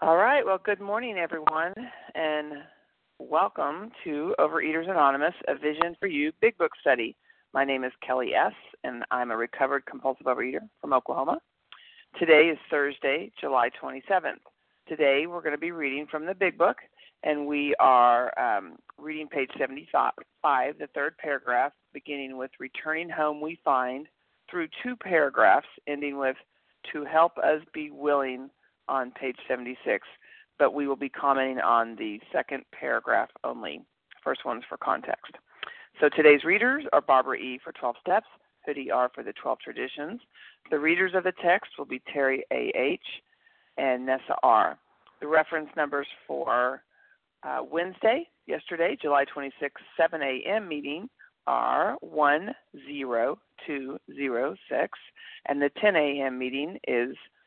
All right. Well, good morning, everyone, and welcome to Overeaters Anonymous, a Vision for You Big Book Study. My name is Kelly S., and I'm a recovered compulsive overeater from Oklahoma. Today is Thursday, July 27th. Today we're going to be reading from the Big Book, and we are um, reading page 75, the third paragraph, beginning with Returning Home We Find, through two paragraphs, ending with To Help Us Be Willing on page 76, but we will be commenting on the second paragraph only. First one's for context. So today's readers are Barbara E. for 12 Steps, Hoodie R. for the 12 Traditions. The readers of the text will be Terry A. H. and Nessa R. The reference numbers for uh, Wednesday, yesterday, July 26, 7 a.m. meeting are 10206, and the 10 a.m. meeting is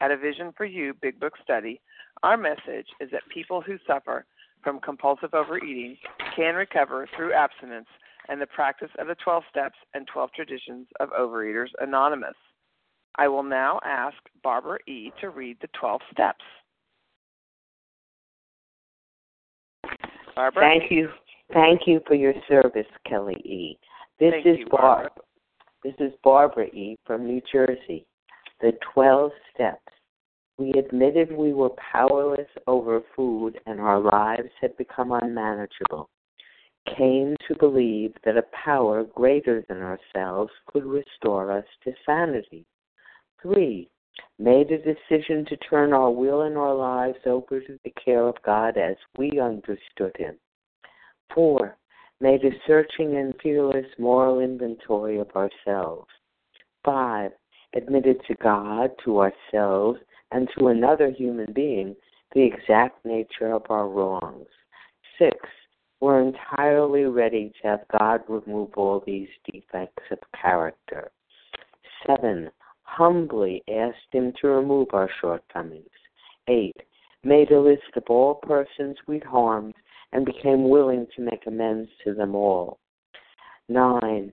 At a Vision for You Big Book study, our message is that people who suffer from compulsive overeating can recover through abstinence and the practice of the 12 steps and 12 traditions of Overeaters Anonymous. I will now ask Barbara E. to read the 12 steps. Barbara? Thank you. Thank you for your service, Kelly E. This Thank is you, Barbara. This is Barbara E. from New Jersey. The 12 steps. We admitted we were powerless over food and our lives had become unmanageable. Came to believe that a power greater than ourselves could restore us to sanity. Three, made a decision to turn our will and our lives over to the care of God as we understood Him. Four, made a searching and fearless moral inventory of ourselves. Five, admitted to God, to ourselves, and to another human being the exact nature of our wrongs. Six, we're entirely ready to have God remove all these defects of character. Seven, humbly asked Him to remove our shortcomings. Eight, made a list of all persons we'd harmed and became willing to make amends to them all. Nine,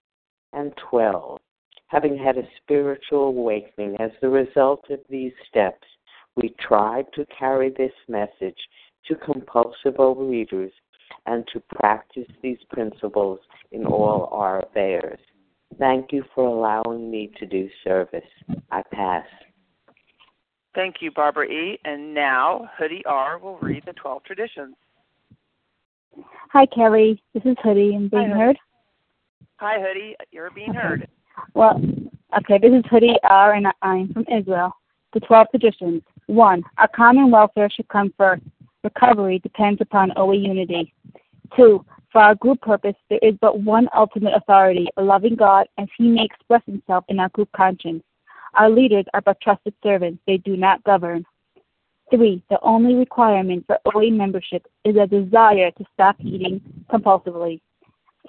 And 12 Having had a spiritual awakening as the result of these steps, we tried to carry this message to compulsive overeaters and to practice these principles in all our affairs. Thank you for allowing me to do service. I pass. Thank you, Barbara E. And now Hoodie R. will read the 12 traditions. Hi, Kelly. This is Hoodie. I'm being Hi, heard. Hi, Hoodie. You're being heard. Well, okay, this is Hoodie R, and I'm from Israel. The 12 traditions. 1. Our common welfare should come first. Recovery depends upon OA unity. 2. For our group purpose, there is but one ultimate authority, a loving God, as He may express Himself in our group conscience. Our leaders are but trusted servants, they do not govern. 3. The only requirement for OA membership is a desire to stop eating compulsively.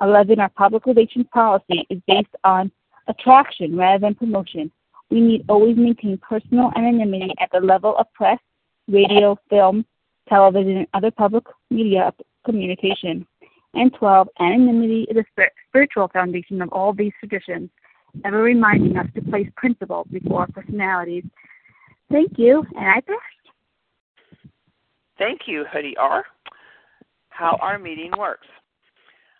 11. Our public relations policy is based on attraction rather than promotion. We need always maintain personal anonymity at the level of press, radio, film, television, and other public media communication. And 12. Anonymity is a spiritual foundation of all these traditions, ever reminding us to place principles before personalities. Thank you, and I pass. Thank you, Hoodie R. How our meeting works.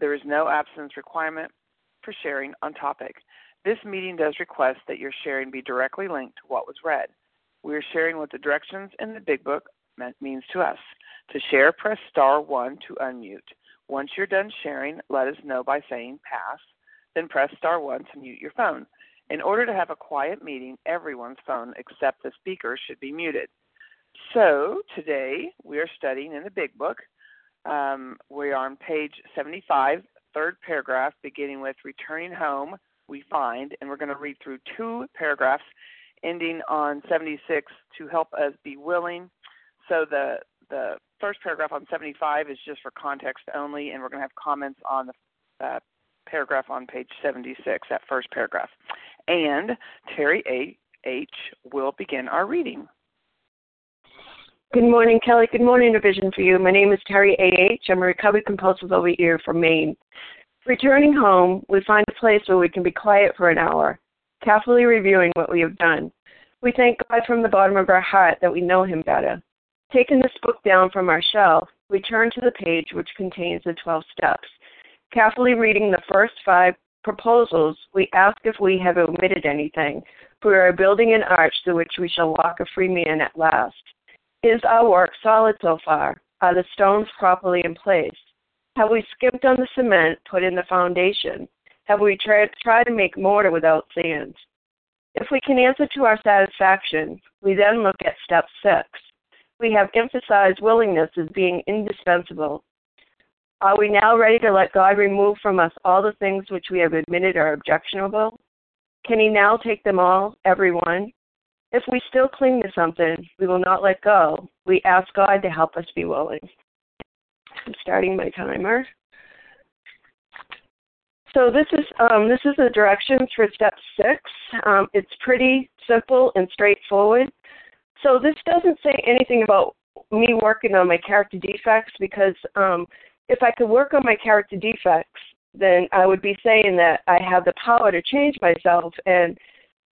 There is no abstinence requirement for sharing on topic. This meeting does request that your sharing be directly linked to what was read. We are sharing what the directions in the Big Book means to us. To share, press star 1 to unmute. Once you're done sharing, let us know by saying pass, then press star 1 to mute your phone. In order to have a quiet meeting, everyone's phone except the speaker should be muted. So today we are studying in the Big Book, um, we are on page 75, third paragraph, beginning with returning home, we find, and we're going to read through two paragraphs ending on 76 to help us be willing. So the the first paragraph on 75 is just for context only, and we're going to have comments on the uh, paragraph on page 76, that first paragraph. And Terry A. H. will begin our reading. Good morning, Kelly. Good morning, A Vision for You. My name is Terry A.H. I'm a recovered compulsive overeater from Maine. Returning home, we find a place where we can be quiet for an hour, carefully reviewing what we have done. We thank God from the bottom of our heart that we know Him better. Taking this book down from our shelf, we turn to the page which contains the 12 steps. Carefully reading the first five proposals, we ask if we have omitted anything, for we are building an arch through which we shall walk a free man at last. Is our work solid so far? Are the stones properly in place? Have we skipped on the cement put in the foundation? Have we tried, tried to make mortar without sand? If we can answer to our satisfaction, we then look at step six. We have emphasized willingness as being indispensable. Are we now ready to let God remove from us all the things which we have admitted are objectionable? Can He now take them all, every one? If we still cling to something, we will not let go. We ask God to help us be willing. I'm starting my timer. So this is um, this is the directions for step six. Um, it's pretty simple and straightforward. So this doesn't say anything about me working on my character defects because um, if I could work on my character defects, then I would be saying that I have the power to change myself and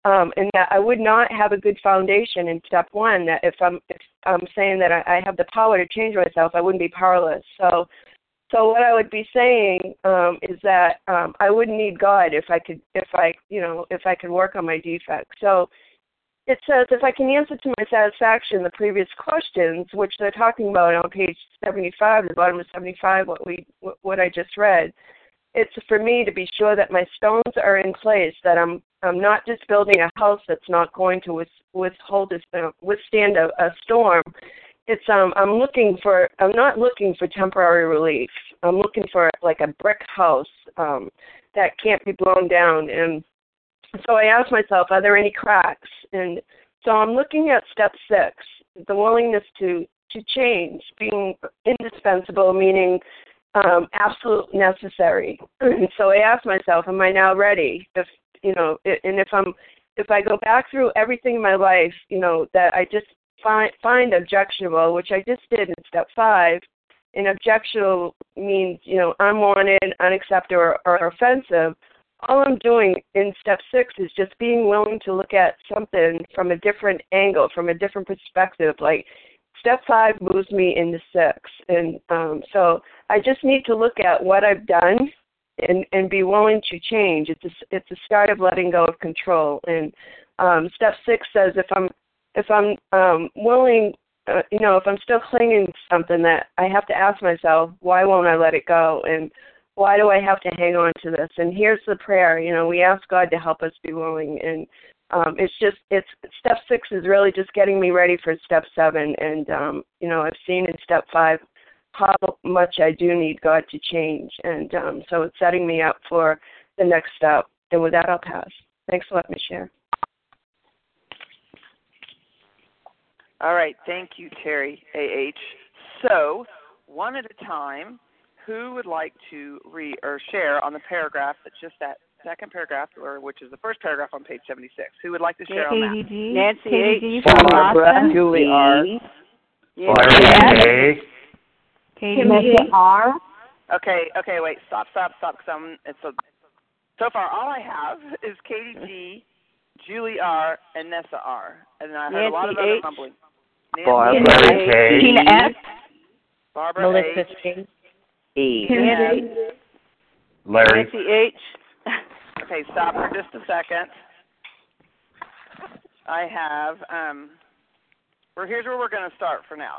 um, and that I would not have a good foundation in step one. That if I'm if I'm saying that I, I have the power to change myself, I wouldn't be powerless. So, so what I would be saying um, is that um, I wouldn't need God if I could if I you know if I could work on my defects. So. It says if I can answer to my satisfaction the previous questions, which they're talking about on page 75, the bottom of 75, what we what I just read, it's for me to be sure that my stones are in place, that I'm I'm not just building a house that's not going to withhold uh, withstand a, a storm. It's um I'm looking for I'm not looking for temporary relief. I'm looking for like a brick house um that can't be blown down and so I asked myself, are there any cracks? And so I'm looking at step six, the willingness to to change, being indispensable, meaning um, absolute necessary. So I ask myself, am I now ready? If you know, and if I'm, if I go back through everything in my life, you know, that I just find find objectionable, which I just did in step five, and objectionable means you know unwanted, unacceptable, or, or offensive. All I'm doing in step six is just being willing to look at something from a different angle, from a different perspective. Like step five moves me into six, and um, so I just need to look at what I've done and and be willing to change. It's a, it's a start of letting go of control. And um, step six says if I'm if I'm um, willing, uh, you know, if I'm still clinging to something, that I have to ask myself, why won't I let it go? And why do I have to hang on to this? And here's the prayer. You know, we ask God to help us be willing. And um, it's just it's step six is really just getting me ready for step seven. And um, you know, I've seen in step five how much I do need God to change. And um, so it's setting me up for the next step. And with that, I'll pass. Thanks for letting me share. All right. Thank you, Terry AH. So, one at a time, who would like to read or share on the paragraph that just that second paragraph, or which is the first paragraph on page 76? Who would like to share on that? Nancy H. Barbara Julie R. Larry Katie R. Okay, okay, wait, stop, stop, stop. Cause I'm, it's a, so far, all I have is Katie G, Julie R, and Nessa R, and I heard Nancy a lot of H. other mumbling. Barbara Nancy K. Tina S. Barbara Melissa H. C. E. Nancy. Larry. Nancy H. Okay, stop for just a second. I have um well here's where we're gonna start for now.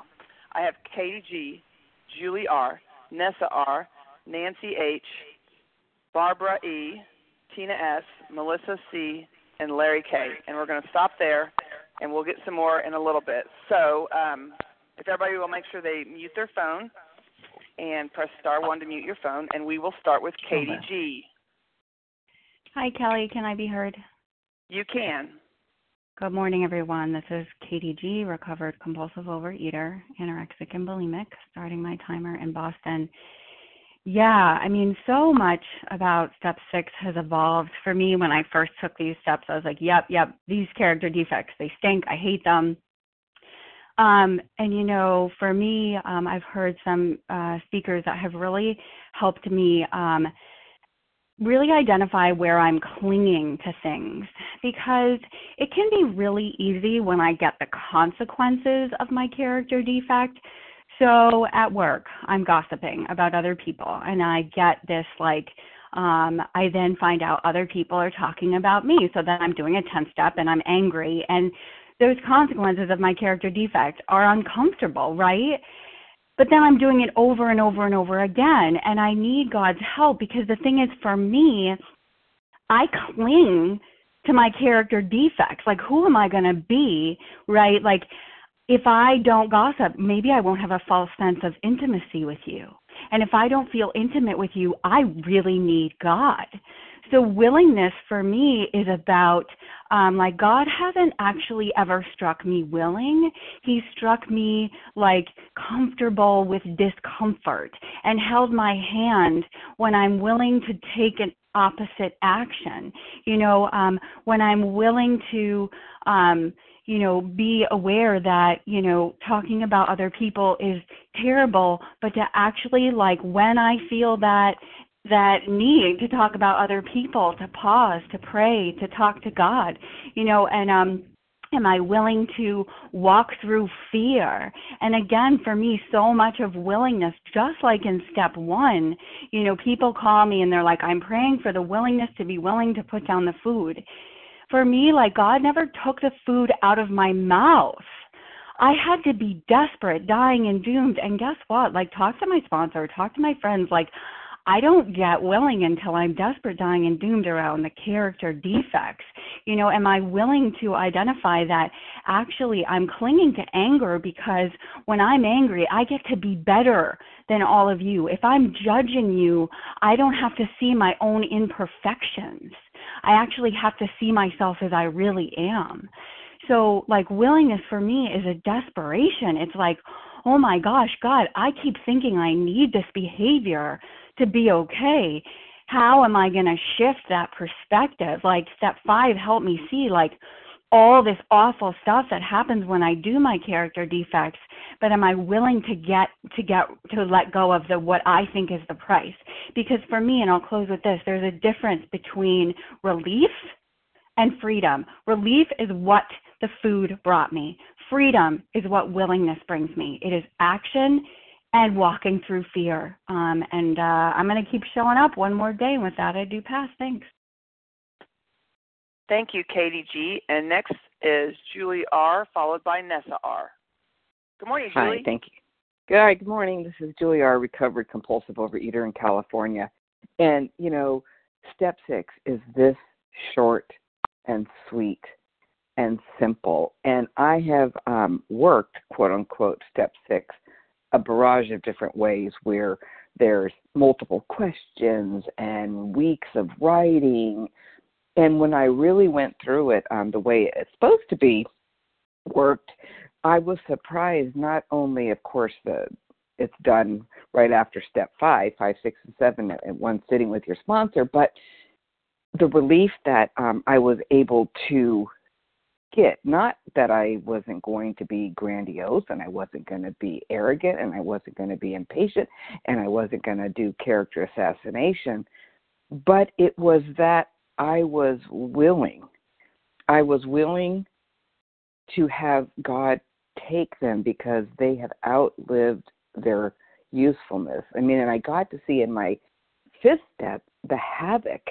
I have Katie G, Julie R, Nessa R, Nancy H, Barbara E, Tina S, Melissa C, and Larry K. And we're gonna stop there and we'll get some more in a little bit. So um if everybody will make sure they mute their phone and press star one to mute your phone and we will start with Katie G. Hi, Kelly. Can I be heard? You can. Good morning, everyone. This is Katie G, recovered compulsive overeater, anorexic and bulimic, starting my timer in Boston. Yeah, I mean, so much about step six has evolved. For me, when I first took these steps, I was like, yep, yep, these character defects, they stink. I hate them. Um, and, you know, for me, um, I've heard some uh, speakers that have really helped me. Um, really identify where I'm clinging to things because it can be really easy when I get the consequences of my character defect. So at work, I'm gossiping about other people and I get this like um I then find out other people are talking about me. So then I'm doing a 10 step and I'm angry and those consequences of my character defect are uncomfortable, right? But then I'm doing it over and over and over again. And I need God's help because the thing is, for me, I cling to my character defects. Like, who am I going to be, right? Like, if I don't gossip, maybe I won't have a false sense of intimacy with you. And if I don't feel intimate with you, I really need God. So, willingness for me is about um, like God hasn't actually ever struck me willing. He struck me like comfortable with discomfort and held my hand when I'm willing to take an opposite action. You know, um, when I'm willing to, um, you know, be aware that, you know, talking about other people is terrible, but to actually like when I feel that that need to talk about other people, to pause, to pray, to talk to God, you know, and um am I willing to walk through fear? And again, for me, so much of willingness, just like in step one, you know, people call me and they're like, I'm praying for the willingness to be willing to put down the food. For me, like, God never took the food out of my mouth. I had to be desperate, dying and doomed. And guess what? Like, talk to my sponsor, talk to my friends. Like, I don't get willing until I'm desperate, dying, and doomed around the character defects. You know, am I willing to identify that actually I'm clinging to anger because when I'm angry, I get to be better than all of you. If I'm judging you, I don't have to see my own imperfections. I actually have to see myself as I really am. So, like, willingness for me is a desperation. It's like, oh my gosh, God, I keep thinking I need this behavior to be okay. How am I going to shift that perspective? Like step five help me see like all this awful stuff that happens when I do my character defects, but am I willing to get to get to let go of the what I think is the price? Because for me, and I'll close with this, there's a difference between relief and freedom. Relief is what the food brought me. Freedom is what willingness brings me. It is action and walking through fear. Um, and uh, I'm going to keep showing up one more day. And with that, I do pass. Thanks. Thank you, Katie G. And next is Julie R., followed by Nessa R. Good morning, Julie. Hi, thank you. Good, good morning. This is Julie R., recovered compulsive overeater in California. And, you know, step six is this short and sweet and simple. And I have um, worked, quote unquote, step six, a barrage of different ways where there's multiple questions and weeks of writing and when I really went through it um, the way it's supposed to be worked, I was surprised. Not only, of course, the it's done right after step five, five, six, and seven at, one sitting with your sponsor, but the relief that um, I was able to get. Not that I wasn't going to be grandiose and I wasn't going to be arrogant and I wasn't going to be impatient and I wasn't going to do character assassination, but it was that I was willing. I was willing to have God take them because they have outlived their usefulness. I mean, and I got to see in my fifth step the havoc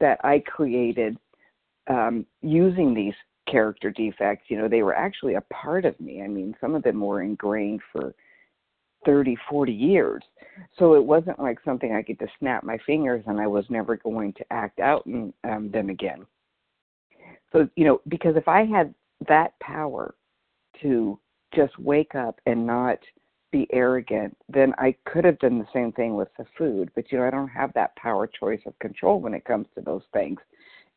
that I created um, using these character defects. You know, they were actually a part of me. I mean, some of them were ingrained for 30, 40 years. So it wasn't like something I could just snap my fingers and I was never going to act out in, um, them again. So, you know, because if I had that power to just wake up and not be arrogant, then I could have done the same thing with the food. But, you know, I don't have that power, choice, of control when it comes to those things.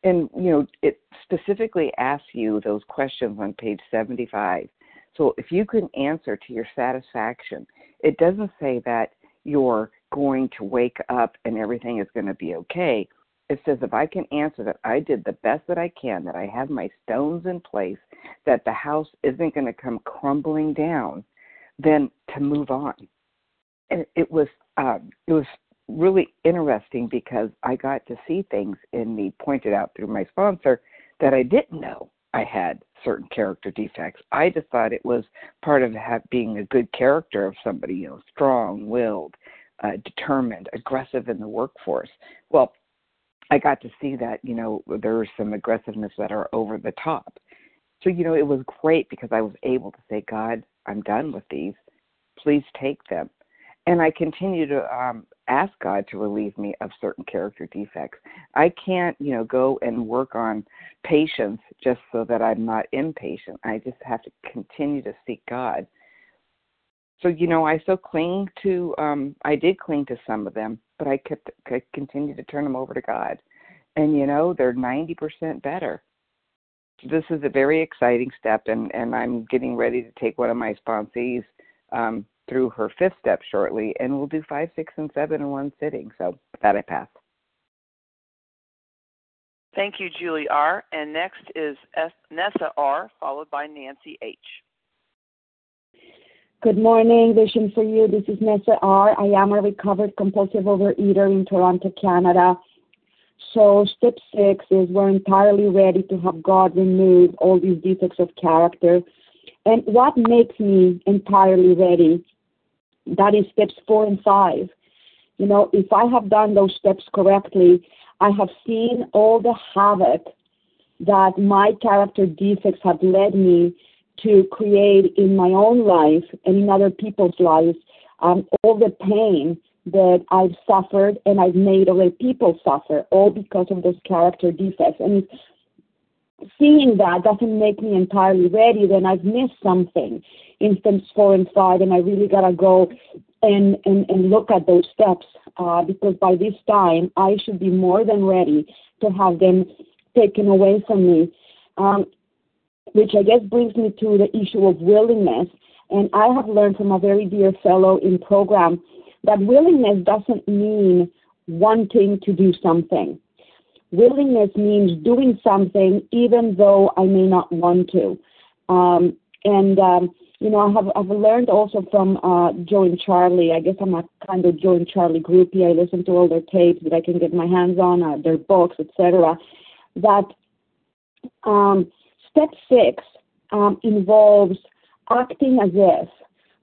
And, you know, it specifically asks you those questions on page 75. So if you can answer to your satisfaction, it doesn't say that you're going to wake up and everything is going to be okay. It says if I can answer that I did the best that I can, that I have my stones in place, that the house isn't going to come crumbling down, then to move on. And it was um, it was really interesting because I got to see things in me pointed out through my sponsor that I didn't know I had certain character defects. I just thought it was part of being a good character of somebody, you know, strong willed, uh, determined, aggressive in the workforce. Well, I got to see that, you know, there's some aggressiveness that are over the top. So, you know, it was great because I was able to say, God, I'm done with these. Please take them. And I continue to um, ask God to relieve me of certain character defects. I can't, you know, go and work on patience just so that I'm not impatient. I just have to continue to seek God. So, you know, I still cling to um I did cling to some of them, but I kept I continue to turn them over to God. And you know, they're 90% better. This is a very exciting step and and I'm getting ready to take one of my sponsees um through her fifth step shortly, and we'll do five, six, and seven in one sitting. So that I pass. Thank you, Julie R. And next is Nessa R., followed by Nancy H. Good morning, Vision for You. This is Nessa R. I am a recovered compulsive overeater in Toronto, Canada. So, step six is we're entirely ready to have God remove all these defects of character. And what makes me entirely ready that is steps four and five. You know, if I have done those steps correctly, I have seen all the havoc that my character defects have led me to create in my own life and in other people's lives, um, all the pain that I've suffered and I've made other people suffer, all because of those character defects. And seeing that doesn't make me entirely ready, then I've missed something in steps four and five, and I really gotta go and and, and look at those steps uh, because by this time I should be more than ready to have them taken away from me. Um, which I guess brings me to the issue of willingness. And I have learned from a very dear fellow in program that willingness doesn't mean wanting to do something. Willingness means doing something even though I may not want to. Um, and um, you know, I have I've learned also from uh, Joe and Charlie. I guess I'm a kind of Joe and Charlie groupie. I listen to all their tapes that I can get my hands on, uh, their books, etc. That um, step six um, involves acting as if,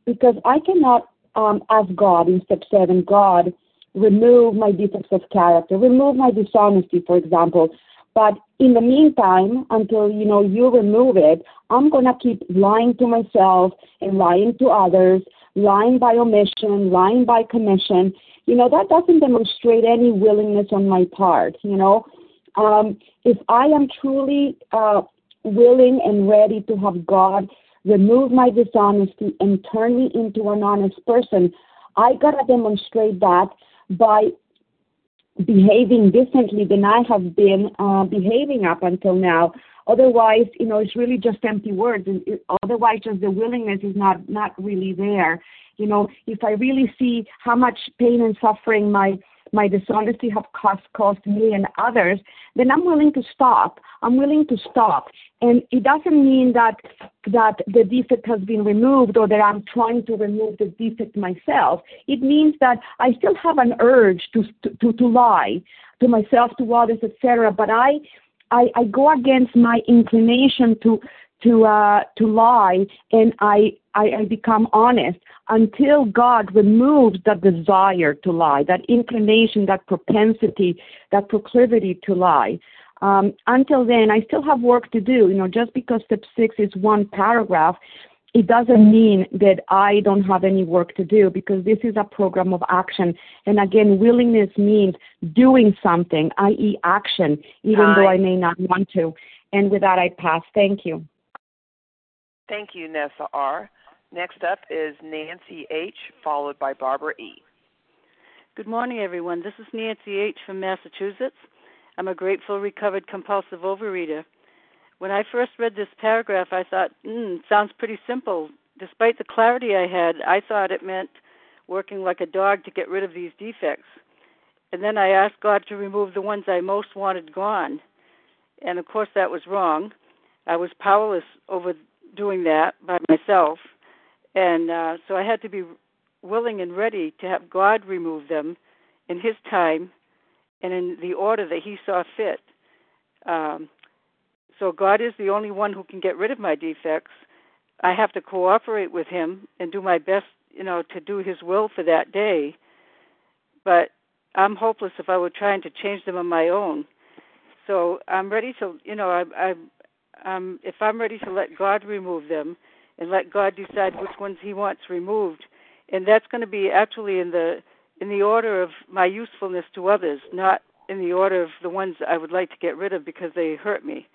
because I cannot um, ask God in step seven, God, remove my defects of character, remove my dishonesty, for example. But in the meantime, until you know you remove it, I'm gonna keep lying to myself and lying to others, lying by omission, lying by commission. You know that doesn't demonstrate any willingness on my part. You know, um, if I am truly uh, willing and ready to have God remove my dishonesty and turn me into an honest person, I gotta demonstrate that by behaving differently than I have been uh, behaving up until now. Otherwise, you know, it's really just empty words. And It, otherwise, just the willingness is not not really there. You know, if I really see how much pain and suffering my my dishonesty have cost cost me and others, then I'm willing to stop. I'm willing to stop. And it doesn't mean that that the defect has been removed or that I'm trying to remove the defect myself. It means that I still have an urge to to, to lie to myself, to others, etc. But I, I I go against my inclination to to uh, to lie, and I, I I become honest until God removes that desire to lie, that inclination, that propensity, that proclivity to lie. Um, until then, I still have work to do. You know, just because step six is one paragraph, it doesn't mean that I don't have any work to do because this is a program of action. And again, willingness means doing something, i.e., action, even Hi. though I may not want to. And with that, I pass. Thank you. Thank you, Nessa R. Next up is Nancy H., followed by Barbara E. Good morning, everyone. This is Nancy H. from Massachusetts. I'm a grateful, recovered compulsive overeater. When I first read this paragraph, I thought, hmm, sounds pretty simple. Despite the clarity I had, I thought it meant working like a dog to get rid of these defects. And then I asked God to remove the ones I most wanted gone. And of course, that was wrong. I was powerless over doing that by myself. And uh, so I had to be willing and ready to have God remove them in His time and in the order that He saw fit. Um, so God is the only one who can get rid of my defects. I have to cooperate with Him and do my best, you know, to do His will for that day. But I'm hopeless if I were trying to change them on my own. So I'm ready to, you know, I, I, um, if I'm ready to let God remove them and let God decide which ones He wants removed, and that's going to be actually in the in the order of my usefulness to others, not in the order of the ones I would like to get rid of because they hurt me.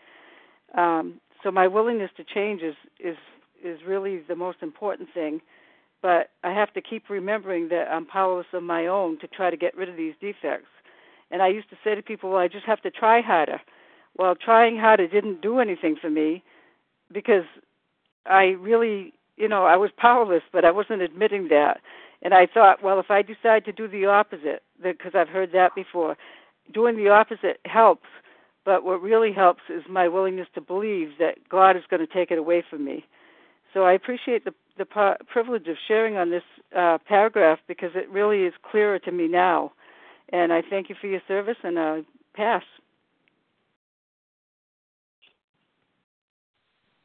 Um, so my willingness to change is is is really the most important thing. But I have to keep remembering that I'm powerless on my own to try to get rid of these defects. And I used to say to people, "Well, I just have to try harder." Well, trying harder didn't do anything for me because I really, you know, I was powerless, but I wasn't admitting that. And I thought, well, if I decide to do the opposite, because I've heard that before, doing the opposite helps. But what really helps is my willingness to believe that God is going to take it away from me. So I appreciate the the privilege of sharing on this uh, paragraph because it really is clearer to me now. And I thank you for your service and uh, pass.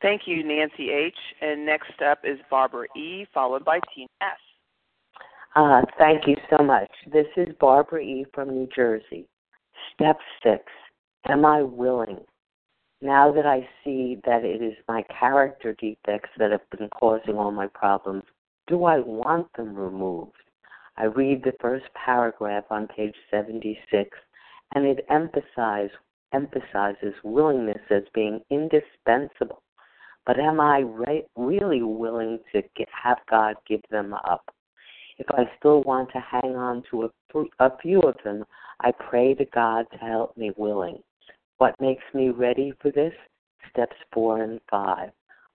Thank you, Nancy H. And next up is Barbara E., followed by Tina S. Uh, thank you so much. This is Barbara E. from New Jersey. Step six Am I willing? Now that I see that it is my character defects that have been causing all my problems, do I want them removed? I read the first paragraph on page 76, and it emphasize, emphasizes willingness as being indispensable but am I re- really willing to get, have God give them up? If I still want to hang on to a, a few of them, I pray to God to help me willing. What makes me ready for this? Steps four and five.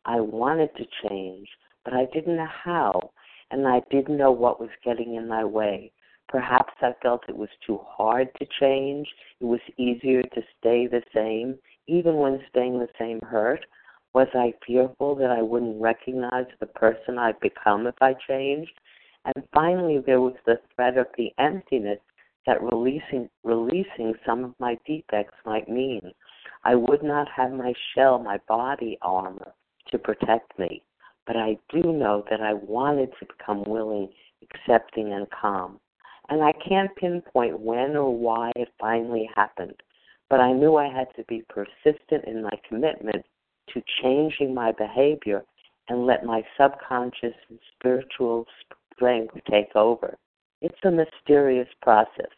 I wanted to change, but I didn't know how, and I didn't know what was getting in my way. Perhaps I felt it was too hard to change. It was easier to stay the same, even when staying the same hurt. Was I fearful that I wouldn't recognize the person I'd become if I changed? And finally, there was the threat of the emptiness that releasing releasing some of my defects might mean. I would not have my shell, my body armor to protect me, but I do know that I wanted to become willing, accepting, and calm. And I can't pinpoint when or why it finally happened, but I knew I had to be persistent in my commitment to changing my behavior and let my subconscious and spiritual strength take over. It's a mysterious process,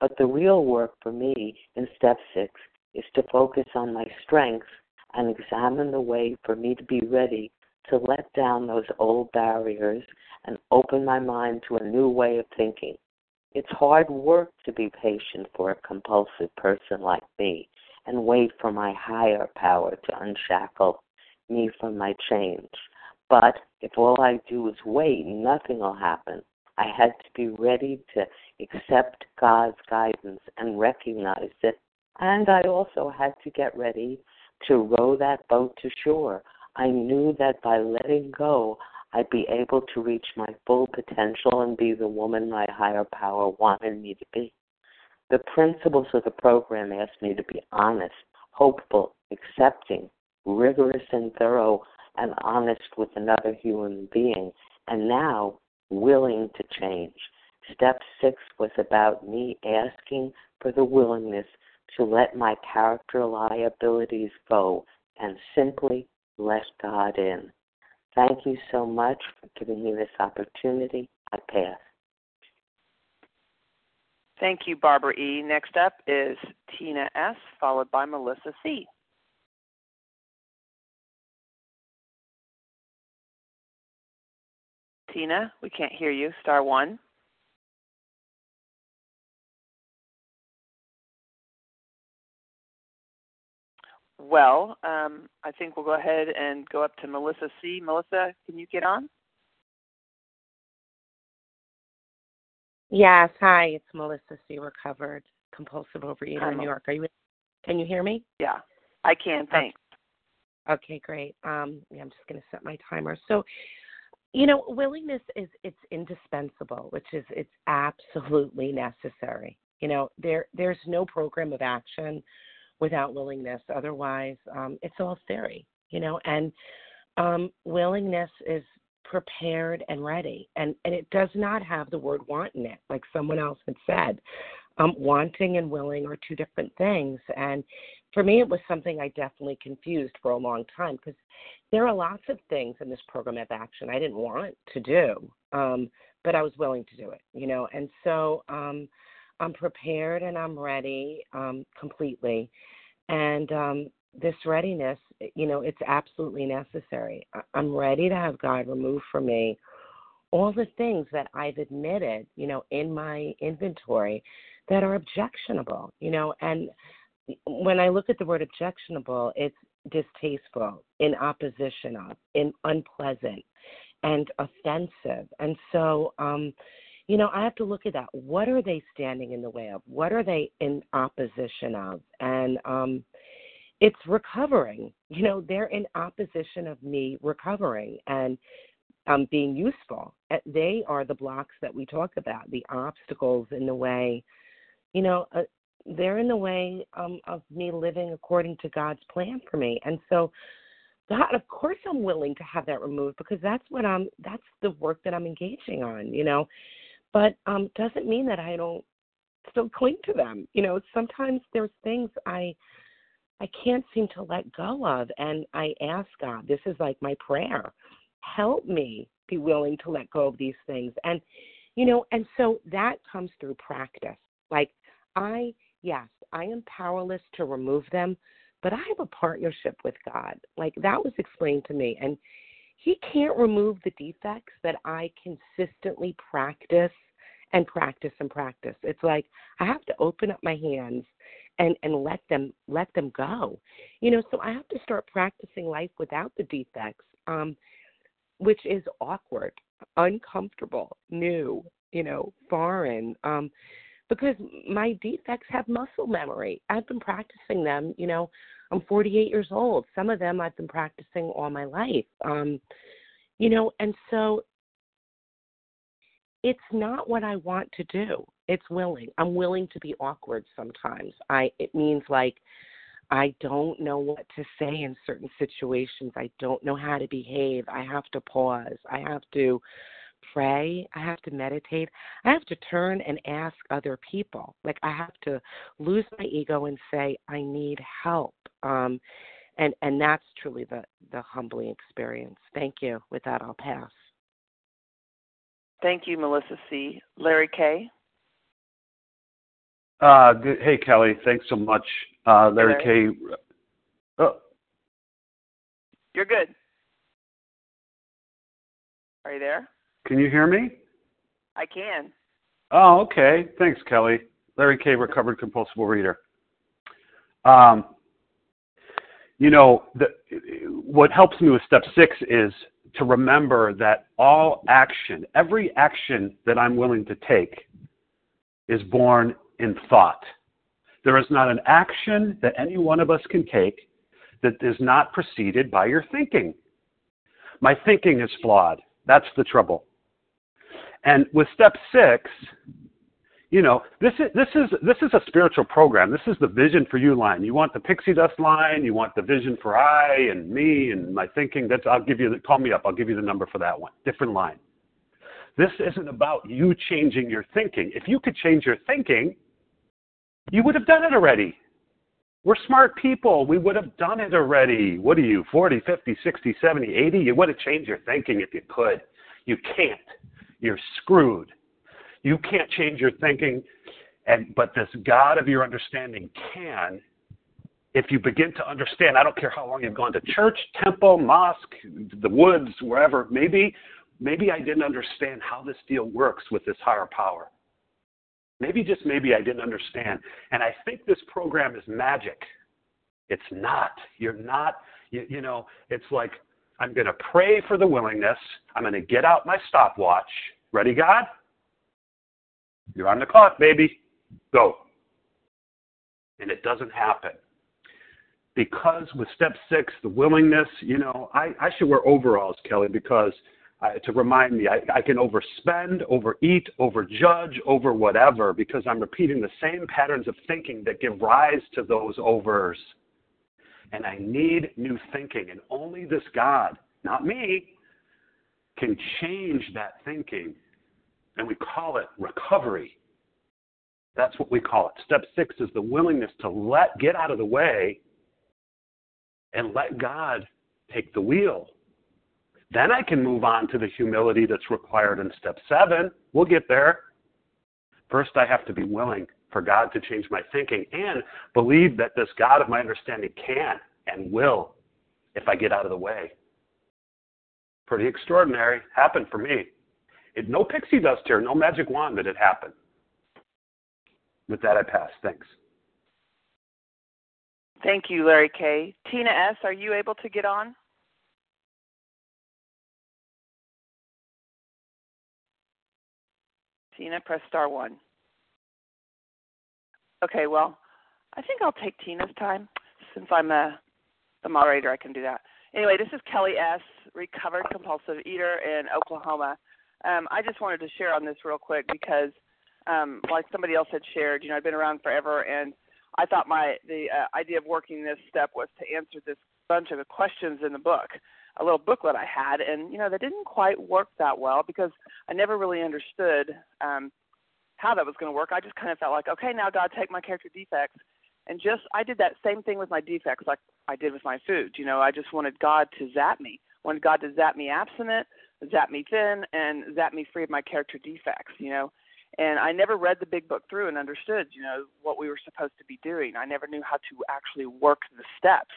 but the real work for me in step six is to focus on my strengths and examine the way for me to be ready to let down those old barriers and open my mind to a new way of thinking. It's hard work to be patient for a compulsive person like me and wait for my higher power to unshackle me from my chains. But if all I do is wait, nothing will happen. I had to be ready to accept God's guidance and recognize it. And I also had to get ready to row that boat to shore. I knew that by letting go, I'd be able to reach my full potential and be the woman my higher power wanted me to be. The principles of the program asked me to be honest, hopeful, accepting, rigorous and thorough, and honest with another human being, and now willing to change. Step six was about me asking for the willingness to let my character liabilities go and simply let God in. Thank you so much for giving me this opportunity. I pass. Thank you, Barbara E. Next up is Tina S., followed by Melissa C. Tina, we can't hear you. Star one. Well, um, I think we'll go ahead and go up to Melissa C. Melissa, can you get on? Yes. Hi, it's Melissa C. Recovered compulsive overeater in New York. Are you? Can you hear me? Yeah, I can. Thanks. Okay, great. Um, yeah, I'm just going to set my timer. So, you know, willingness is it's indispensable, which is it's absolutely necessary. You know, there there's no program of action without willingness. Otherwise, um, it's all theory. You know, and um, willingness is prepared and ready, and and it does not have the word want in it, like someone else had said. Um, wanting and willing are two different things, and for me, it was something I definitely confused for a long time because there are lots of things in this program of action I didn't want to do, um, but I was willing to do it, you know. And so um, I'm prepared and I'm ready um, completely. And um, this readiness, you know, it's absolutely necessary. I'm ready to have God remove from me all the things that I've admitted, you know, in my inventory that are objectionable, you know, and when I look at the word objectionable, it's distasteful, in opposition of, in unpleasant, and offensive. And so, um, you know, I have to look at that. What are they standing in the way of? What are they in opposition of? And um, it's recovering. You know, they're in opposition of me recovering and um, being useful. They are the blocks that we talk about, the obstacles in the way. You know, uh, they're in the way um, of me living according to God's plan for me. And so, God, of course, I'm willing to have that removed because that's what I'm. That's the work that I'm engaging on. You know, but um, doesn't mean that I don't still cling to them. You know, sometimes there's things I I can't seem to let go of, and I ask God. This is like my prayer. Help me be willing to let go of these things, and you know, and so that comes through practice. Like I yes, I am powerless to remove them, but I have a partnership with God. Like that was explained to me. And He can't remove the defects that I consistently practice and practice and practice. It's like I have to open up my hands and and let them let them go. You know, so I have to start practicing life without the defects. Um which is awkward, uncomfortable, new, you know, foreign. Um, because my defects have muscle memory. I've been practicing them, you know, I'm 48 years old. Some of them I've been practicing all my life. Um, you know, and so it's not what I want to do. It's willing. I'm willing to be awkward sometimes. I it means like I don't know what to say in certain situations. I don't know how to behave. I have to pause. I have to pray. I have to meditate. I have to turn and ask other people. Like I have to lose my ego and say I need help. Um and and that's truly the the humbling experience. Thank you. With that I'll pass. Thank you, Melissa C. Larry K. Uh, good. Hey, Kelly. Thanks so much. Uh, Larry, Larry. K. Oh. You're good. Are you there? Can you hear me? I can. Oh, okay. Thanks, Kelly. Larry K. Recovered compulsive reader. Um, you know, the, what helps me with step six is to remember that all action, every action that I'm willing to take, is born in thought. There is not an action that any one of us can take that is not preceded by your thinking. My thinking is flawed. That's the trouble. And with step six, you know, this is this is this is a spiritual program. This is the vision for you line. You want the pixie dust line. You want the vision for I and me and my thinking. That's I'll give you the call me up. I'll give you the number for that one. Different line. This isn't about you changing your thinking. If you could change your thinking, you would have done it already. We're smart people. We would have done it already. What are you, 40, 50, 60, 70, 80? You would have changed your thinking if you could. You can't. You're screwed. You can't change your thinking, and but this God of your understanding can. If you begin to understand, I don't care how long you've gone to church, temple, mosque, the woods, wherever, maybe, maybe I didn't understand how this deal works with this higher power. Maybe just maybe I didn't understand. And I think this program is magic. It's not. You're not, you, you know, it's like I'm going to pray for the willingness. I'm going to get out my stopwatch. Ready, God? You're on the clock, baby. Go. And it doesn't happen. Because with step six, the willingness, you know, I, I should wear overalls, Kelly, because I, to remind me, I, I can overspend, overeat, overjudge, over whatever, because I'm repeating the same patterns of thinking that give rise to those overs. And I need new thinking. And only this God, not me, can change that thinking and we call it recovery. That's what we call it. Step six is the willingness to let get out of the way and let God take the wheel. Then I can move on to the humility that's required in step seven. We'll get there. First, I have to be willing for God to change my thinking and believe that this God of my understanding can and will if I get out of the way. Pretty extraordinary. Happened for me. It, no pixie dust here, no magic wand that it happened. With that, I pass. Thanks. Thank you, Larry K. Tina S., are you able to get on? Tina, press star one. Okay, well, I think I'll take Tina's time since I'm a, the moderator. I can do that. Anyway, this is Kelly S., recovered compulsive eater in Oklahoma. Um, I just wanted to share on this real quick because, um, like somebody else had shared, you know, I've been around forever, and I thought my the uh, idea of working this step was to answer this bunch of questions in the book, a little booklet I had, and you know, that didn't quite work that well because I never really understood um, how that was going to work. I just kind of felt like, okay, now God, take my character defects, and just I did that same thing with my defects, like I did with my food. You know, I just wanted God to zap me, wanted God to zap me abstinent zap me thin and zap me free of my character defects, you know. And I never read the big book through and understood, you know, what we were supposed to be doing. I never knew how to actually work the steps.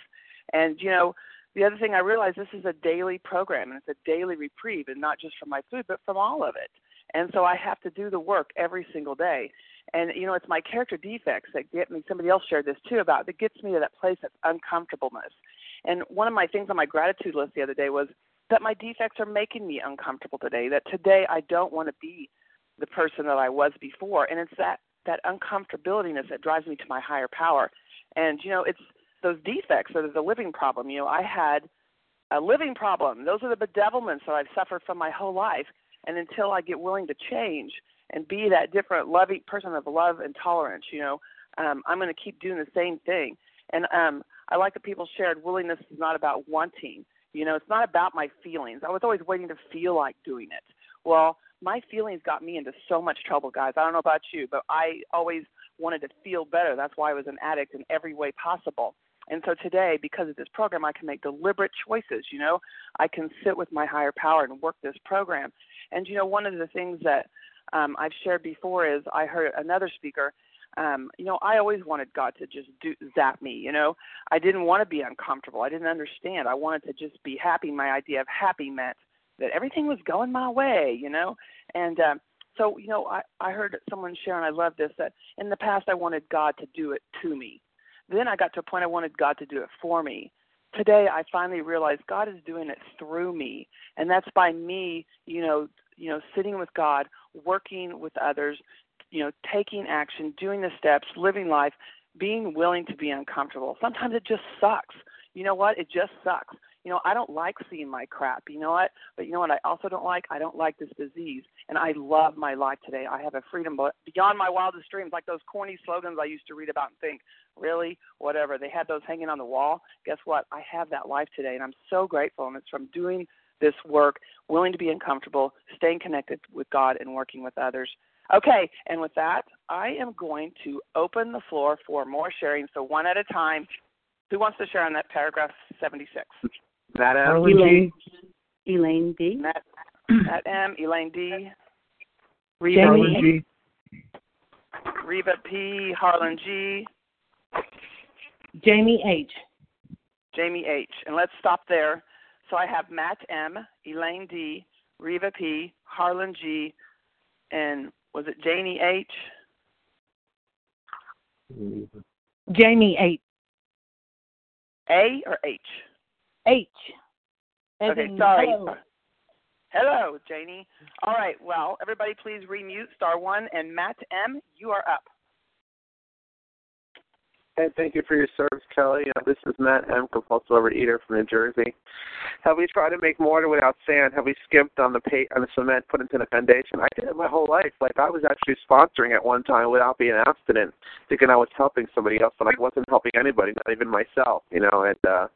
And, you know, the other thing I realized this is a daily program and it's a daily reprieve and not just from my food, but from all of it. And so I have to do the work every single day. And you know, it's my character defects that get me. Somebody else shared this too about that gets me to that place of uncomfortableness. And one of my things on my gratitude list the other day was that my defects are making me uncomfortable today. That today I don't want to be the person that I was before, and it's that that uncomfortability that drives me to my higher power. And you know, it's those defects that are the living problem. You know, I had a living problem. Those are the bedevilments that I've suffered from my whole life. And until I get willing to change and be that different loving person of love and tolerance, you know, um, I'm going to keep doing the same thing. And um, I like that people shared willingness is not about wanting. You know, it's not about my feelings. I was always waiting to feel like doing it. Well, my feelings got me into so much trouble, guys. I don't know about you, but I always wanted to feel better. That's why I was an addict in every way possible. And so today, because of this program, I can make deliberate choices. You know, I can sit with my higher power and work this program. And you know, one of the things that um, I've shared before is I heard another speaker. Um, you know, I always wanted God to just do zap me. You know, I didn't want to be uncomfortable. I didn't understand. I wanted to just be happy. My idea of happy meant that everything was going my way. You know, and um, so you know, I I heard someone share, and I love this. That in the past I wanted God to do it to me. Then I got to a point I wanted God to do it for me. Today I finally realized God is doing it through me, and that's by me, you know, you know, sitting with God, working with others, you know, taking action, doing the steps, living life, being willing to be uncomfortable. Sometimes it just sucks. You know what? It just sucks. You know, I don't like seeing my crap. You know what? But you know what I also don't like? I don't like this disease. And I love my life today. I have a freedom beyond my wildest dreams, like those corny slogans I used to read about and think, really? Whatever. They had those hanging on the wall. Guess what? I have that life today. And I'm so grateful. And it's from doing this work, willing to be uncomfortable, staying connected with God, and working with others. Okay, and with that, I am going to open the floor for more sharing. So one at a time. Who wants to share on that paragraph 76? Matt M. Elaine, Elaine D. Matt, Matt M. Elaine D. Reva Jamie G. Reva P. Harlan G. Jamie H. Jamie H. And let's stop there. So I have Matt M. Elaine D. Reva P. Harlan G. And was it Janie H? Jamie H. A or H? H. As Okay, in sorry. hello. Hello, Janie. All right, well, everybody please remute star one. And Matt M., you are up. Hey, thank you for your service, Kelly. Uh, this is Matt M., compulsive overeater from New Jersey. Have we tried to make mortar without sand? Have we skimped on the pa- on the cement put into the foundation? I did it my whole life. Like I was actually sponsoring at one time without being abstinent, thinking I was helping somebody else, but I wasn't helping anybody, not even myself. You know, and uh,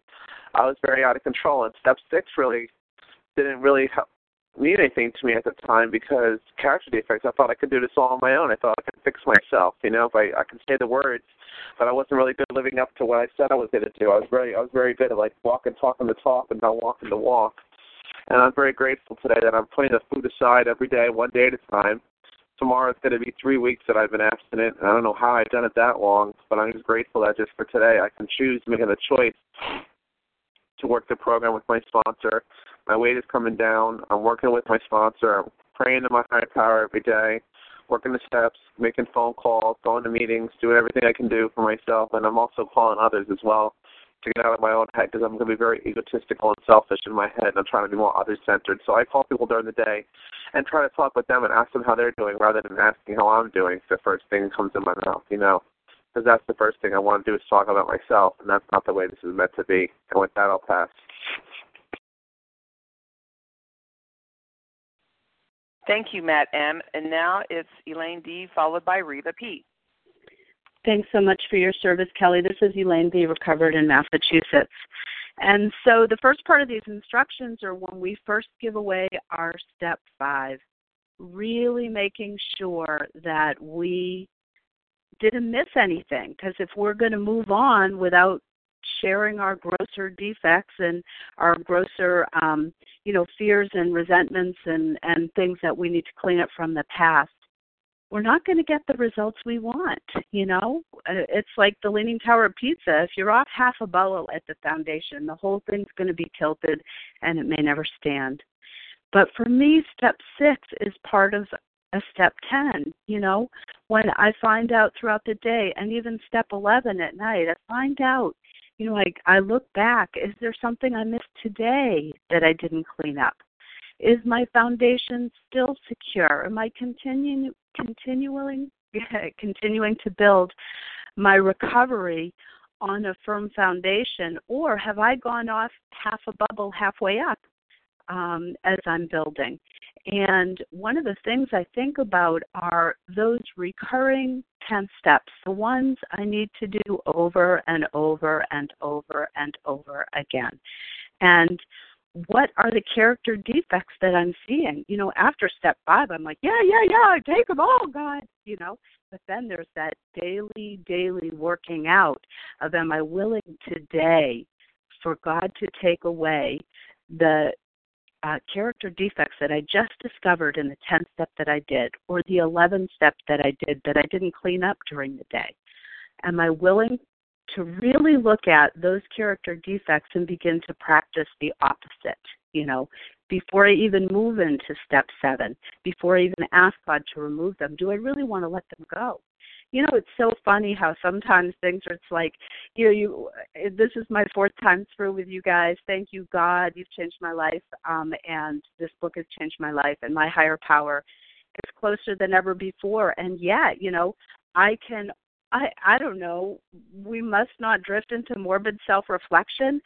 I was very out of control. And step six really didn't really help mean anything to me at the time because character defects. I thought I could do this all on my own. I thought I could fix myself. You know, if I I could say the words, but I wasn't really good living up to what I said I was going to do. I was very I was very good at like walking, talking the talk, and not walking the walk. And I'm very grateful today that I'm putting the food aside every day, one day at a time. Tomorrow it's going to be three weeks that I've been abstinent. And I don't know how I've done it that long, but I'm just grateful that just for today I can choose making the choice to work the program with my sponsor. My weight is coming down. I'm working with my sponsor. I'm praying to my higher power every day, working the steps, making phone calls, going to meetings, doing everything I can do for myself. And I'm also calling others as well to get out of my own head because I'm going to be very egotistical and selfish in my head. And I'm trying to be more other centered. So I call people during the day and try to talk with them and ask them how they're doing rather than asking how I'm doing. It's the first thing that comes in my mouth, you know. Because that's the first thing I want to do is talk about myself, and that's not the way this is meant to be. And with that, I'll pass. Thank you, Matt M. And now it's Elaine D. followed by Reva P. Thanks so much for your service, Kelly. This is Elaine B. Recovered in Massachusetts. And so the first part of these instructions are when we first give away our step five, really making sure that we didn't miss anything. Because if we're going to move on without sharing our grosser defects and our grosser, um, you know, fears and resentments and, and things that we need to clean up from the past, we're not going to get the results we want. You know, Uh, it's like the Leaning Tower of Pisa. If you're off half a bowl at the foundation, the whole thing's going to be tilted and it may never stand. But for me, step six is part of a step 10. You know, when I find out throughout the day and even step 11 at night, I find out You know, like I look back, is there something I missed today that I didn't clean up? Is my foundation still secure? Am I continuing continuing continuing to build my recovery on a firm foundation, or have I gone off half a bubble halfway up um, as I'm building? And one of the things I think about are those recurring 10 steps, the ones I need to do over and over and over and over again. And what are the character defects that I'm seeing? You know, after step five, I'm like, yeah, yeah, yeah, take them all, God, you know. But then there's that daily, daily working out of am I willing today for God to take away the uh, character defects that I just discovered in the 10th step that I did, or the 11th step that I did that I didn't clean up during the day? Am I willing to really look at those character defects and begin to practice the opposite, you know, before I even move into step seven, before I even ask God to remove them, do I really want to let them go? You know, it's so funny how sometimes things are it's like, you know, you this is my fourth time through with you guys. Thank you, God, you've changed my life. Um, and this book has changed my life and my higher power is closer than ever before. And yet, you know, I can I I don't know. We must not drift into morbid self-reflection.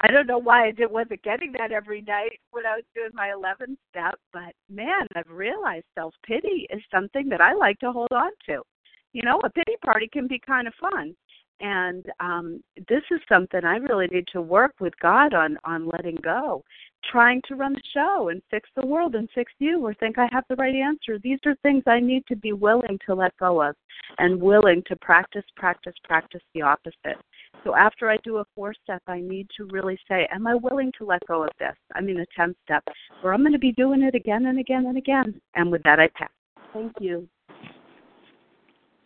I don't know why I did, wasn't getting that every night when I was doing my 11th step, but man, I've realized self pity is something that I like to hold on to. You know, a pity party can be kind of fun, and um, this is something I really need to work with God on on letting go trying to run the show and fix the world and fix you or think I have the right answer. These are things I need to be willing to let go of and willing to practice, practice, practice the opposite. So after I do a four step, I need to really say, Am I willing to let go of this? I mean, a 10 step, where I'm going to be doing it again and again and again. And with that, I pass. Thank you.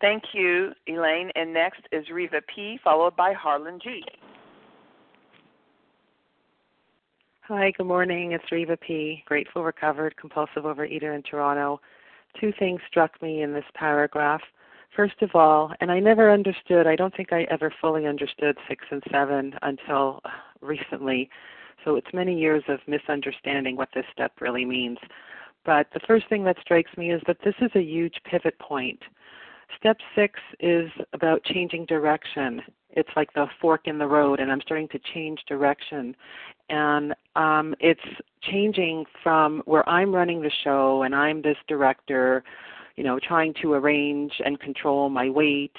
Thank you, Elaine. And next is Reva P., followed by Harlan G. Hi, good morning. It's Reva P., grateful recovered compulsive overeater in Toronto. Two things struck me in this paragraph. First of all, and I never understood, I don't think I ever fully understood six and seven until recently. So it's many years of misunderstanding what this step really means. But the first thing that strikes me is that this is a huge pivot point. Step six is about changing direction. It's like the fork in the road, and I'm starting to change direction. And um, it's changing from where I'm running the show and I'm this director, you know, trying to arrange and control my weight,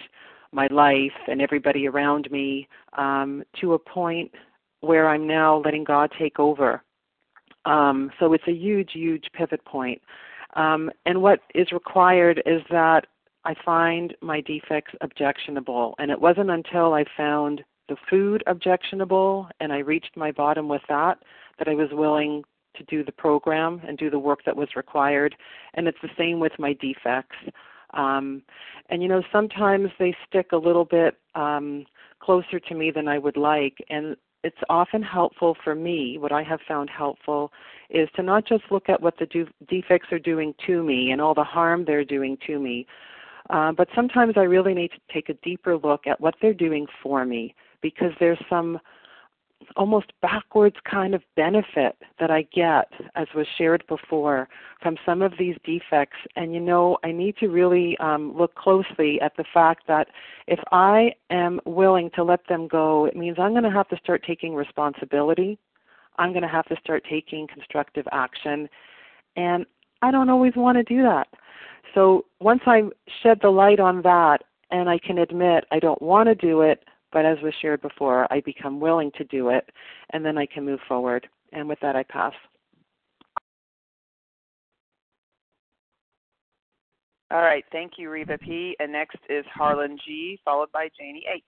my life, and everybody around me, um, to a point where I'm now letting God take over. Um, so it's a huge, huge pivot point. Um, and what is required is that I find my defects objectionable. And it wasn't until I found the food objectionable and I reached my bottom with that that I was willing to do the program and do the work that was required. And it's the same with my defects. Um, and you know, sometimes they stick a little bit um, closer to me than I would like. And it's often helpful for me, what I have found helpful is to not just look at what the do- defects are doing to me and all the harm they're doing to me, uh, but sometimes I really need to take a deeper look at what they're doing for me because there's some almost backwards kind of benefit that I get, as was shared before, from some of these defects. And you know, I need to really um, look closely at the fact that if I am willing to let them go, it means I'm going to have to start taking responsibility. I'm going to have to start taking constructive action. And I don't always want to do that. So once I shed the light on that and I can admit I don't want to do it, but as was shared before, I become willing to do it and then I can move forward. And with that, I pass. All right. Thank you, Reva P. And next is Harlan G., followed by Janie H.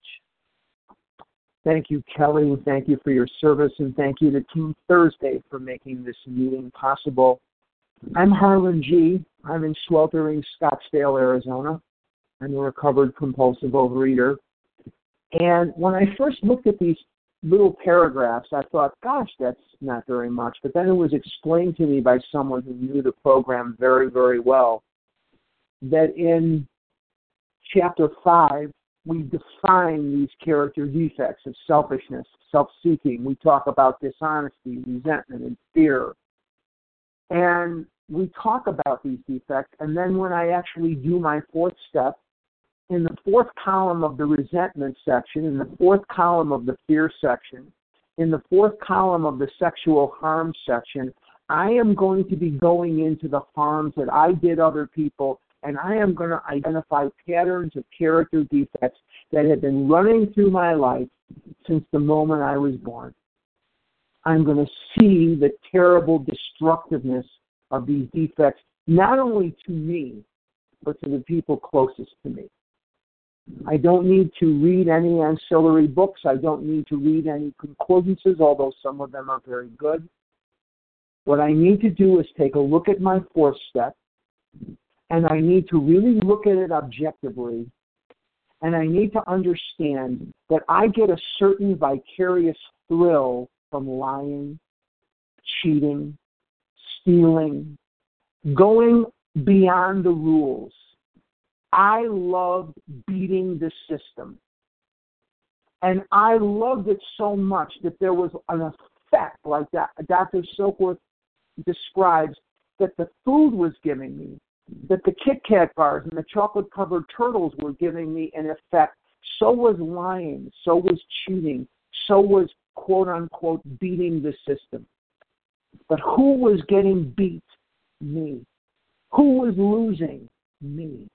Thank you, Kelly. Thank you for your service, and thank you to Team Thursday for making this meeting possible. I'm Harlan G. I'm in sweltering Scottsdale, Arizona. I'm a recovered compulsive overeater. And when I first looked at these little paragraphs, I thought, gosh, that's not very much. But then it was explained to me by someone who knew the program very, very well that in chapter 5, we define these character defects of selfishness, self seeking. We talk about dishonesty, resentment, and fear. And we talk about these defects. And then when I actually do my fourth step, in the fourth column of the resentment section, in the fourth column of the fear section, in the fourth column of the sexual harm section, I am going to be going into the harms that I did other people and I am going to identify patterns of character defects that have been running through my life since the moment I was born. I'm going to see the terrible destructiveness of these defects, not only to me, but to the people closest to me. I don't need to read any ancillary books. I don't need to read any concordances, although some of them are very good. What I need to do is take a look at my fourth step and I need to really look at it objectively. And I need to understand that I get a certain vicarious thrill from lying, cheating, stealing, going beyond the rules. I loved beating the system. And I loved it so much that there was an effect like that. Dr. Silkworth describes that the food was giving me that the Kit Kat bars and the chocolate covered turtles were giving me an effect. So was lying, so was cheating, so was quote unquote beating the system. But who was getting beat? Me. Who was losing? Me.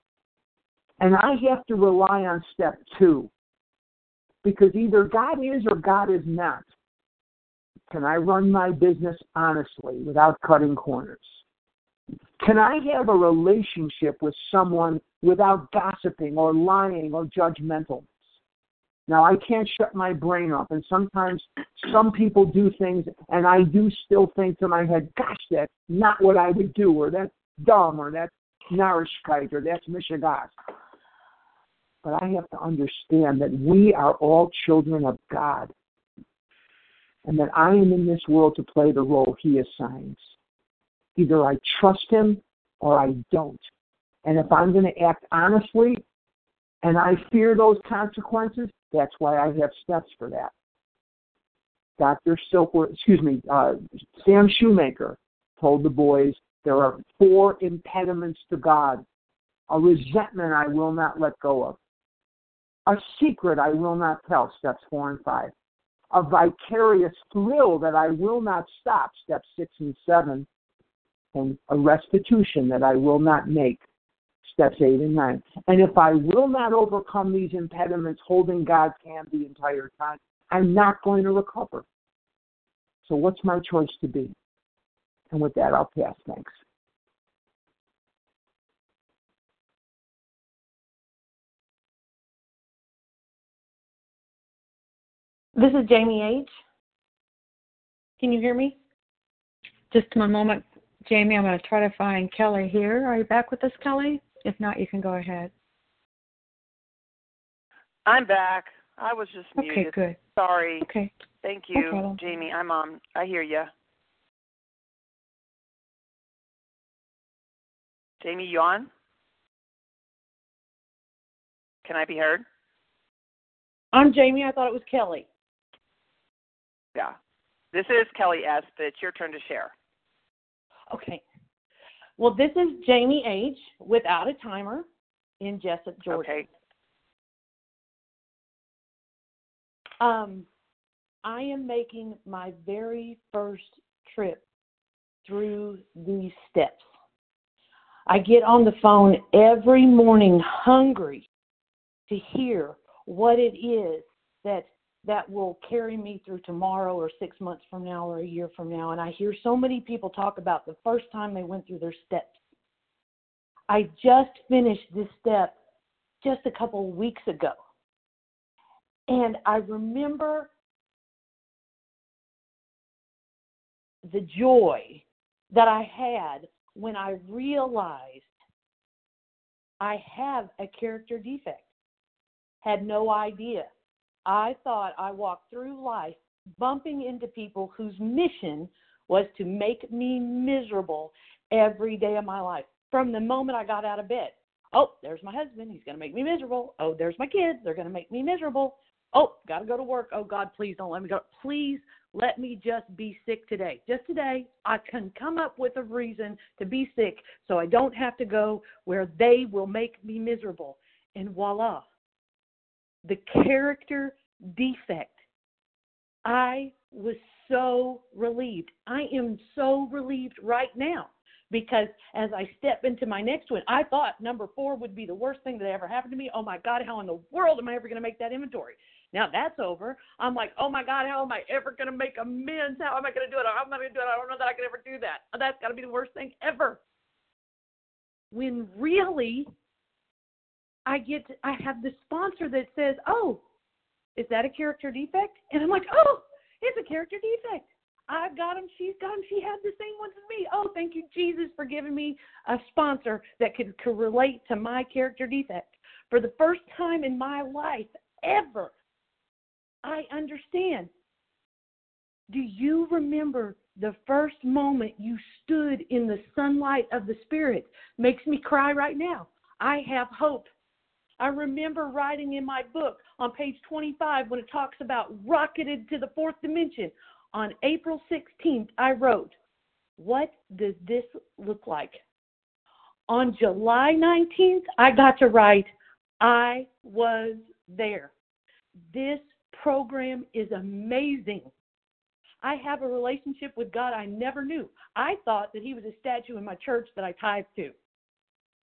And I have to rely on step two. Because either God is or God is not. Can I run my business honestly without cutting corners? Can I have a relationship with someone without gossiping or lying or judgmentalness? Now, I can't shut my brain off, and sometimes some people do things, and I do still think to my head, gosh, that's not what I would do, or that's dumb, or that's Narishkeit, or that's Mishigas. But I have to understand that we are all children of God, and that I am in this world to play the role He assigns. Either I trust him or I don't. And if I'm going to act honestly and I fear those consequences, that's why I have steps for that. Dr. Silkworth, excuse me, uh, Sam Shoemaker told the boys there are four impediments to God. A resentment I will not let go of. A secret I will not tell, steps four and five. A vicarious thrill that I will not stop, steps six and seven and a restitution that I will not make. Steps 8 and 9. And if I will not overcome these impediments holding God's hand the entire time, I'm not going to recover. So, what's my choice to be? And with that, I'll pass. Thanks. This is Jamie H. Can you hear me? Just a moment. Jamie, I'm going to try to find Kelly here. Are you back with us, Kelly? If not, you can go ahead. I'm back. I was just muted. Okay, good. Sorry. Okay. Thank you, no Jamie. I'm on. I hear you. Jamie, you on? Can I be heard? I'm Jamie. I thought it was Kelly. Yeah. This is Kelly S., but it's your turn to share. Okay. Well, this is Jamie H. without a timer in Jesup, Georgia. Okay. Um, I am making my very first trip through these steps. I get on the phone every morning hungry to hear what it is that that will carry me through tomorrow or six months from now or a year from now. And I hear so many people talk about the first time they went through their steps. I just finished this step just a couple weeks ago. And I remember the joy that I had when I realized I have a character defect. Had no idea I thought I walked through life bumping into people whose mission was to make me miserable every day of my life. From the moment I got out of bed, Oh, there's my husband. He's going to make me miserable. Oh, there's my kids. They're going to make me miserable. Oh, got to go to work. Oh, God, please don't let me go. Please let me just be sick today. Just today, I can come up with a reason to be sick so I don't have to go where they will make me miserable. And voila, the character defect. I was so relieved. I am so relieved right now because as I step into my next one, I thought number four would be the worst thing that ever happened to me. Oh my God, how in the world am I ever going to make that inventory? Now that's over. I'm like, oh my God, how am I ever going to make amends? How am I going to do it? I'm not going to do it? I don't know that I can ever do that. That's got to be the worst thing ever. When really, I get, to, I have the sponsor that says, oh, is that a character defect? And I'm like, oh, it's a character defect. I've got him. She's got him. She had the same ones as me. Oh, thank you, Jesus, for giving me a sponsor that could, could relate to my character defect. For the first time in my life ever, I understand. Do you remember the first moment you stood in the sunlight of the Spirit? Makes me cry right now. I have hope. I remember writing in my book on page 25 when it talks about rocketed to the fourth dimension. On April 16th, I wrote, What does this look like? On July 19th, I got to write, I was there. This program is amazing. I have a relationship with God I never knew. I thought that He was a statue in my church that I tithe to.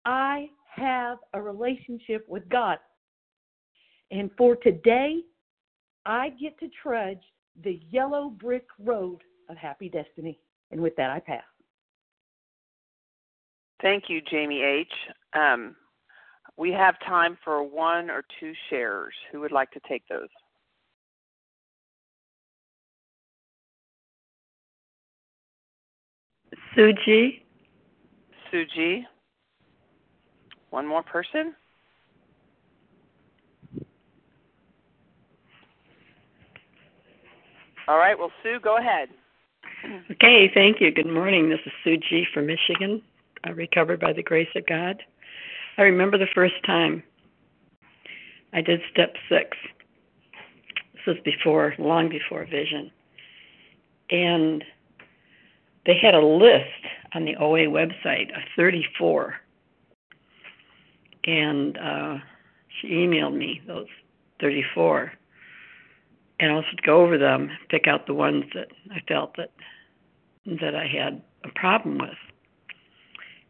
I have a relationship with God. And for today, I get to trudge the yellow brick road of happy destiny. And with that, I pass. Thank you, Jamie H. Um, we have time for one or two shares. Who would like to take those? Sue G. Suji. One more person? All right, well, Sue, go ahead. Okay, thank you. Good morning. This is Sue G from Michigan, I recovered by the grace of God. I remember the first time I did step six. This was before, long before vision. And they had a list on the OA website of 34 and uh, she emailed me those 34, and I was to go over them, pick out the ones that I felt that that I had a problem with,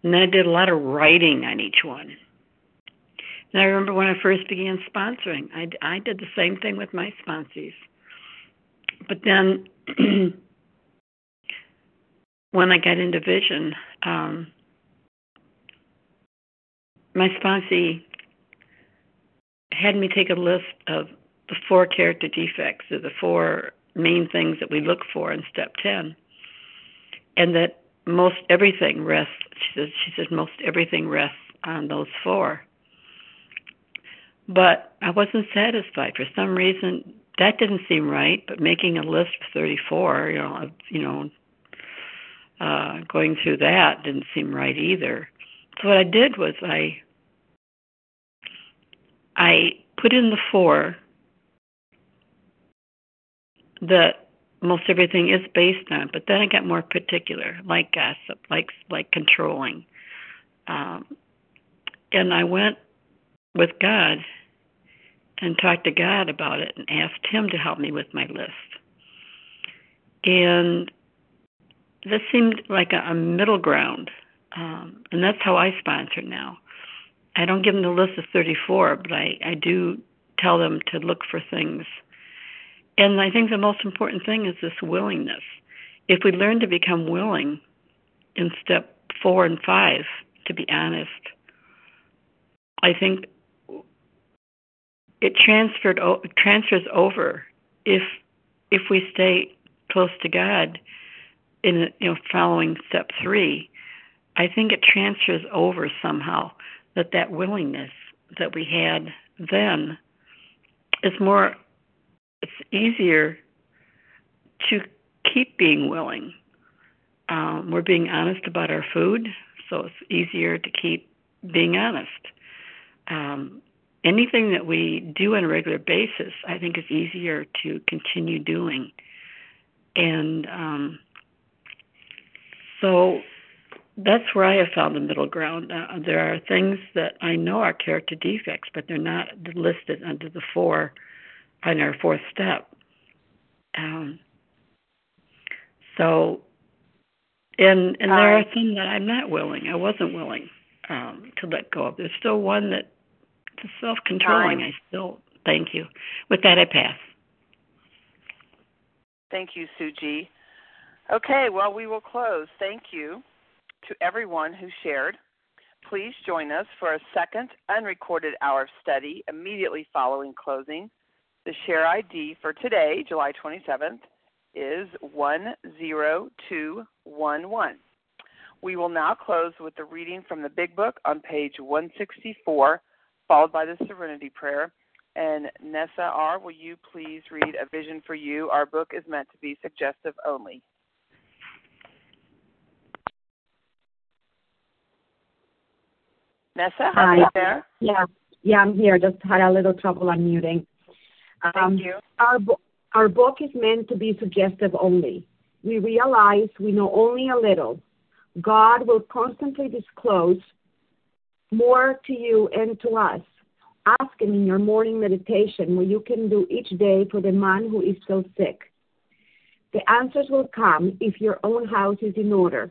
and then I did a lot of writing on each one. And I remember when I first began sponsoring, I, I did the same thing with my sponsees. But then when I got into vision, um, my sponsee had me take a list of the four character defects or the four main things that we look for in step 10 and that most everything rests she says she says most everything rests on those four. But i wasn't satisfied. For some reason that didn't seem right but making a list of 34 you know of, you know uh going through that didn't seem right either so what I did was I I put in the four that most everything is based on, but then I got more particular, like gossip, like like controlling, um, and I went with God and talked to God about it and asked Him to help me with my list, and this seemed like a, a middle ground um, and that's how I sponsor now. I don't give them the list of 34, but I, I do tell them to look for things. And I think the most important thing is this willingness. If we learn to become willing in step four and five, to be honest, I think it transferred transfers over if if we stay close to God in you know following step three I think it transfers over somehow that that willingness that we had then is more it's easier to keep being willing. Um, we're being honest about our food, so it's easier to keep being honest. um, anything that we do on a regular basis, I think is easier to continue doing. And um, so that's where I have found the middle ground. Uh, there are things that I know are character defects, but they're not listed under the four on our fourth step. Um, so, and and there are some that I'm not willing. I wasn't willing um, to let go of. There's still one that the self-controlling. I still thank you. With that, I pass. Thank you, Sue G. Okay, well, we will close. Thank you to everyone who shared. Please join us for a second unrecorded hour of study immediately following closing. The share ID for today, July 27th, is 10211. We will now close with the reading from the Big Book on page 164, followed by the Serenity Prayer. And Nessa R., will you please read A Vision for You? Our book is meant to be suggestive only. Nessa, are you there? Yeah, yeah, I'm here. Just had a little trouble unmuting. Thank um, you. Our, bo- our book is meant to be suggestive only. We realize we know only a little. God will constantly disclose more to you and to us. Ask Him in your morning meditation what you can do each day for the man who is still sick. The answers will come if your own house is in order.